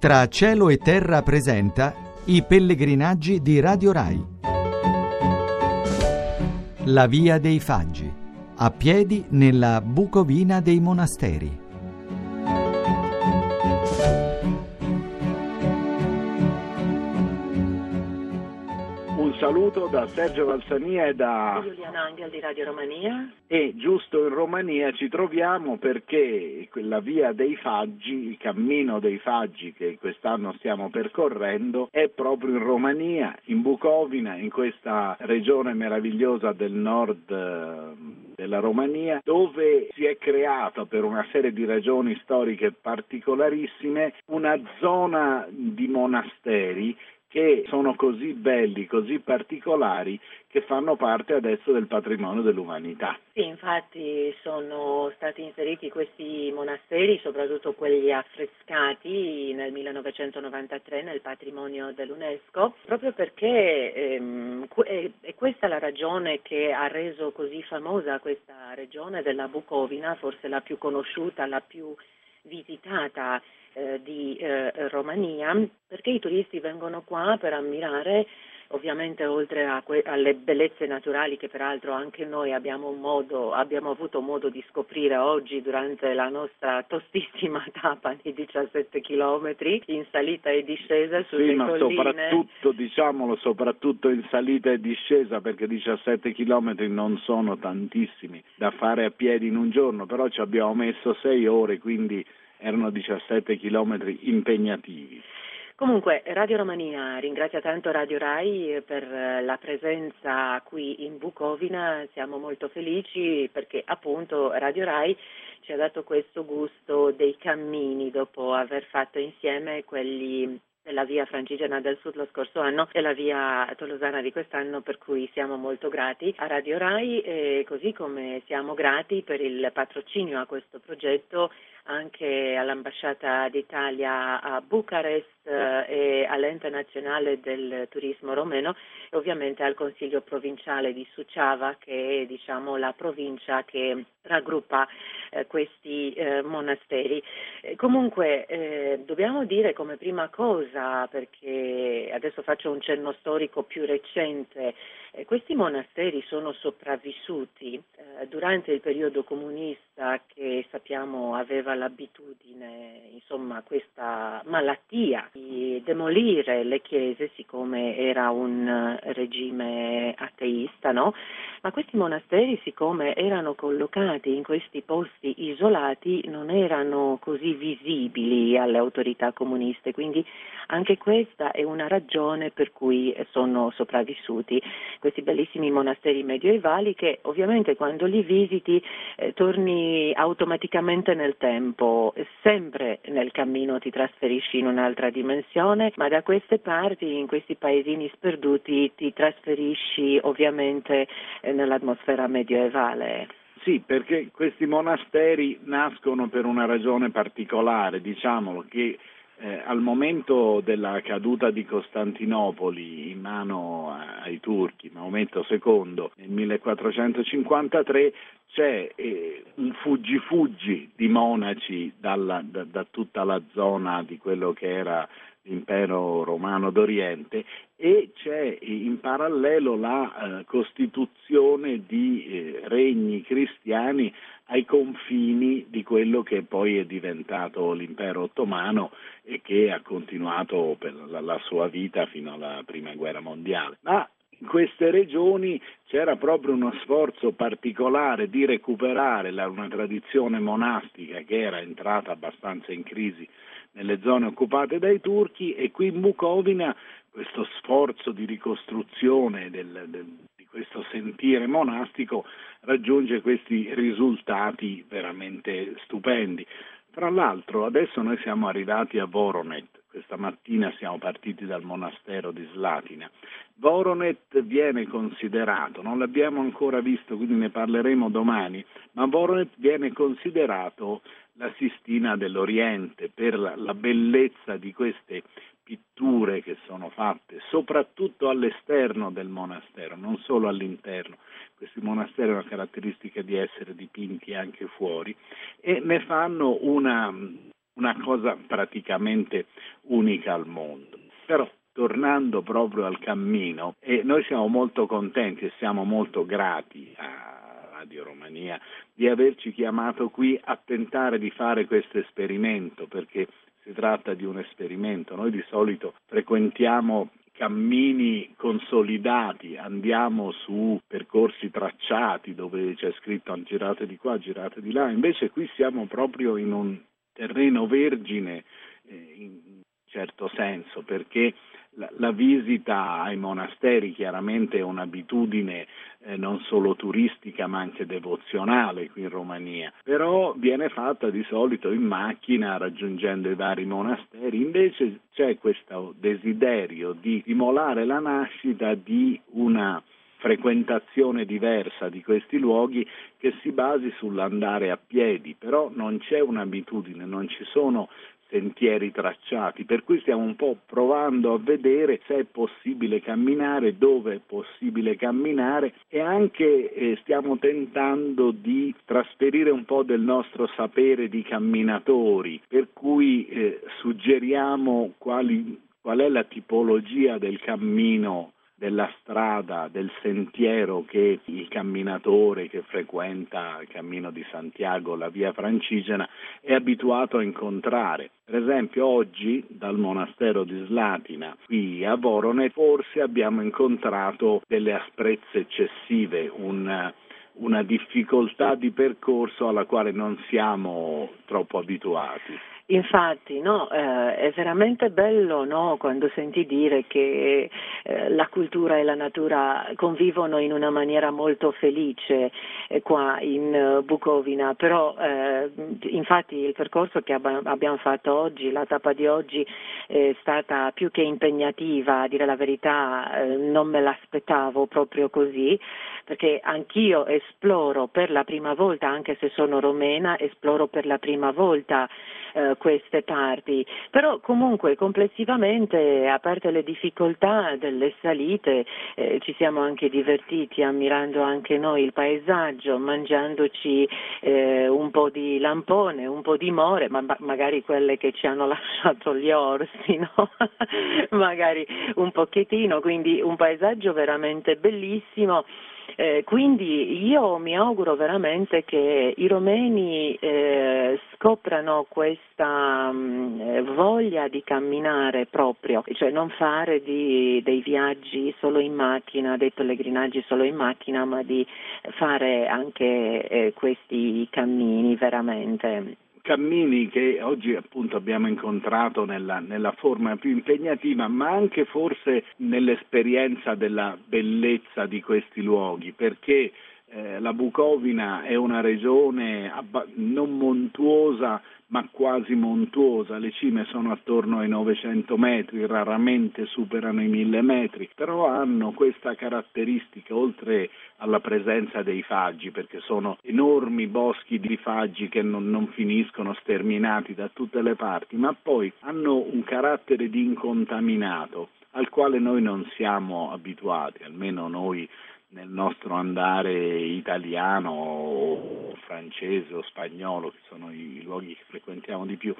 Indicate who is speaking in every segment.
Speaker 1: Tra cielo e terra presenta i pellegrinaggi di Radio Rai. La via dei Faggi, a piedi nella Bucovina dei monasteri.
Speaker 2: Saluto da Sergio Valsania e da
Speaker 3: Giuliano Angel di Radio Romania.
Speaker 2: E giusto in Romania ci troviamo perché la via dei Faggi, il cammino dei Faggi che quest'anno stiamo percorrendo è proprio in Romania, in Bucovina, in questa regione meravigliosa del nord eh, della Romania, dove si è creata per una serie di ragioni storiche particolarissime una zona di monasteri che sono così belli, così particolari, che fanno parte adesso del patrimonio dell'umanità.
Speaker 3: Sì, infatti sono stati inseriti questi monasteri, soprattutto quelli affrescati nel 1993 nel patrimonio dell'UNESCO, proprio perché ehm, è questa la ragione che ha reso così famosa questa regione della Bucovina, forse la più conosciuta, la più visitata eh, di eh, Romania, perché i turisti vengono qua per ammirare ovviamente oltre que- alle bellezze naturali che peraltro anche noi abbiamo, modo, abbiamo, avuto modo di scoprire oggi durante la nostra tostissima tappa di 17 km in salita e discesa sulle
Speaker 2: sì, ma
Speaker 3: colline.
Speaker 2: soprattutto, diciamolo, soprattutto in salita e discesa perché 17 km non sono tantissimi da fare a piedi in un giorno, però ci abbiamo messo 6 ore, quindi erano 17 chilometri impegnativi.
Speaker 3: Comunque Radio Romania ringrazia tanto Radio Rai per la presenza qui in Bucovina, siamo molto felici perché appunto Radio Rai ci ha dato questo gusto dei cammini dopo aver fatto insieme quelli della via Francigena del Sud lo scorso anno e la via Tolosana di quest'anno per cui siamo molto grati a Radio Rai. Così come siamo grati per il patrocinio a questo progetto anche all'ambasciata d'Italia a Bucarest eh, e all'ente nazionale del turismo romeno e ovviamente al consiglio provinciale di Suciava che è diciamo, la provincia che raggruppa eh, questi eh, monasteri. Eh, comunque eh, dobbiamo dire come prima cosa, perché adesso faccio un cenno storico più recente, eh, questi monasteri sono sopravvissuti durante il periodo comunista che sappiamo aveva l'abitudine, insomma, questa malattia di demolire le chiese siccome era un regime ateista, no? Ma questi monasteri siccome erano collocati in questi posti isolati non erano così visibili alle autorità comuniste, quindi anche questa è una ragione per cui sono sopravvissuti questi bellissimi monasteri medievali che ovviamente quando li visiti eh, torni automaticamente nel tempo, sempre nel cammino ti trasferisci in un'altra dimensione, ma da queste parti, in questi paesini sperduti, ti trasferisci ovviamente eh, nell'atmosfera medievale.
Speaker 2: Sì, perché questi monasteri nascono per una ragione particolare, diciamolo, che eh, al momento della caduta di Costantinopoli in mano ai turchi, Maometto II, nel 1453, c'è eh, un fuggi-fuggi di monaci dalla, da, da tutta la zona di quello che era l'impero romano d'Oriente e c'è in parallelo la eh, costituzione di eh, regni cristiani ai confini di quello che poi è diventato l'impero ottomano e che ha continuato la, la sua vita fino alla prima guerra mondiale. Ma in queste regioni c'era proprio uno sforzo particolare di recuperare la, una tradizione monastica che era entrata abbastanza in crisi nelle zone occupate dai turchi e qui in Bucovina questo sforzo di ricostruzione del, del, di questo sentire monastico raggiunge questi risultati veramente stupendi. Tra l'altro adesso noi siamo arrivati a Voronet, questa mattina siamo partiti dal monastero di Slatina. Voronet viene considerato, non l'abbiamo ancora visto, quindi ne parleremo domani, ma Voronet viene considerato la Sistina dell'Oriente per la, la bellezza di queste pitture che sono fatte soprattutto all'esterno del monastero, non solo all'interno. Questi monasteri hanno la caratteristica di essere dipinti anche fuori e ne fanno una, una cosa praticamente unica al mondo. Però tornando proprio al cammino, e noi siamo molto contenti e siamo molto grati a Radio Romania di averci chiamato qui a tentare di fare questo esperimento, perché si tratta di un esperimento. Noi di solito frequentiamo cammini consolidati, andiamo su percorsi tracciati dove c'è scritto girate di qua, girate di là, invece qui siamo proprio in un terreno vergine eh, in certo senso perché la, la, visita ai monasteri chiaramente è un'abitudine eh, non solo turistica ma anche devozionale qui in Romania, però viene fatta di solito in macchina raggiungendo i vari monasteri, invece c'è questo desiderio di stimolare la nascita di una frequentazione diversa di questi luoghi che si basi sull'andare a piedi, però non c'è un'abitudine, non ci sono sentieri tracciati, per cui stiamo un po' provando a vedere se è possibile camminare, dove è possibile camminare e anche eh, stiamo tentando di trasferire un po' del nostro sapere di camminatori, per cui eh, suggeriamo quali, qual è la tipologia del cammino della strada, del sentiero che il camminatore che frequenta il cammino di Santiago, la via francigena, è abituato a incontrare. Per esempio oggi dal monastero di Slatina qui a Vorone forse abbiamo incontrato delle asprezze eccessive, un, una difficoltà di percorso alla quale non siamo troppo abituati.
Speaker 3: Infatti, no, eh, è veramente bello no, quando senti dire che eh, la cultura e la natura convivono in una maniera molto felice eh, qua in uh, Bucovina, però eh, infatti il percorso che ab- abbiamo fatto oggi, la tappa di oggi è stata più che impegnativa, a dire la verità eh, non me l'aspettavo proprio così, perché anch'io esploro per la prima volta, anche se sono romena, esploro per la prima volta eh, queste parti, però comunque complessivamente, a parte le difficoltà delle salite, eh, ci siamo anche divertiti ammirando anche noi il paesaggio, mangiandoci eh, un po' di lampone, un po' di more, ma magari quelle che ci hanno lasciato gli orsi, no? magari un pochettino, quindi un paesaggio veramente bellissimo. Eh, quindi io mi auguro veramente che i romeni eh, scoprano questa mh, mm, eh, voglia di camminare proprio, cioè non fare di, dei viaggi solo in macchina, dei pellegrinaggi solo in macchina, ma di fare anche eh, questi cammini veramente
Speaker 2: cammini che oggi appunto abbiamo incontrato nella, nella, forma più impegnativa, ma anche forse nell'esperienza della bellezza di questi luoghi, perché eh, la Bucovina è una regione abba- non montuosa ma quasi montuosa, le cime sono attorno ai 900 metri, raramente superano i 1000 metri, però hanno questa caratteristica, oltre alla presenza dei faggi, perché sono enormi boschi di faggi che non, non finiscono sterminati da tutte le parti, ma poi hanno un carattere di incontaminato al quale noi non siamo abituati, almeno noi nel nostro andare italiano o francese o spagnolo, che sono i luoghi che frequentiamo di più,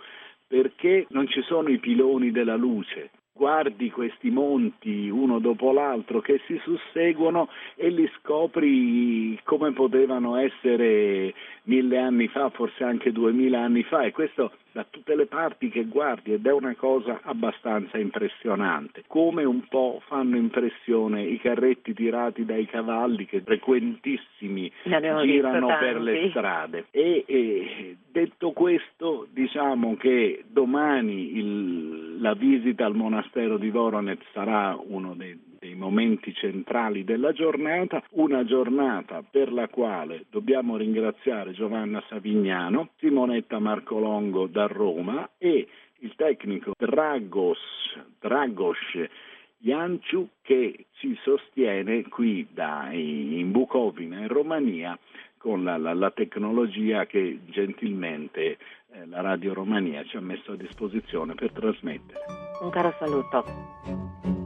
Speaker 2: perché non ci sono i piloni della luce. Guardi questi monti uno dopo l'altro che si susseguono e li scopri come potevano essere mille anni fa, forse anche duemila anni fa, e questo da tutte le parti che guardi ed è una cosa abbastanza impressionante. Come un po' fanno impressione i carretti tirati dai cavalli che frequentissimi girano per le strade. E, e, detto questo, diciamo che domani il, la visita al monastero di Voronet sarà uno dei dei momenti centrali della giornata, una giornata per la quale dobbiamo ringraziare Giovanna Savignano, Simonetta Marcolongo da Roma e il tecnico Dragos, Dragos Janciu che ci sostiene qui da, in Bucovina, in Romania, con la, la, la tecnologia che gentilmente eh, la Radio Romania ci ha messo a disposizione per trasmettere.
Speaker 3: Un caro saluto.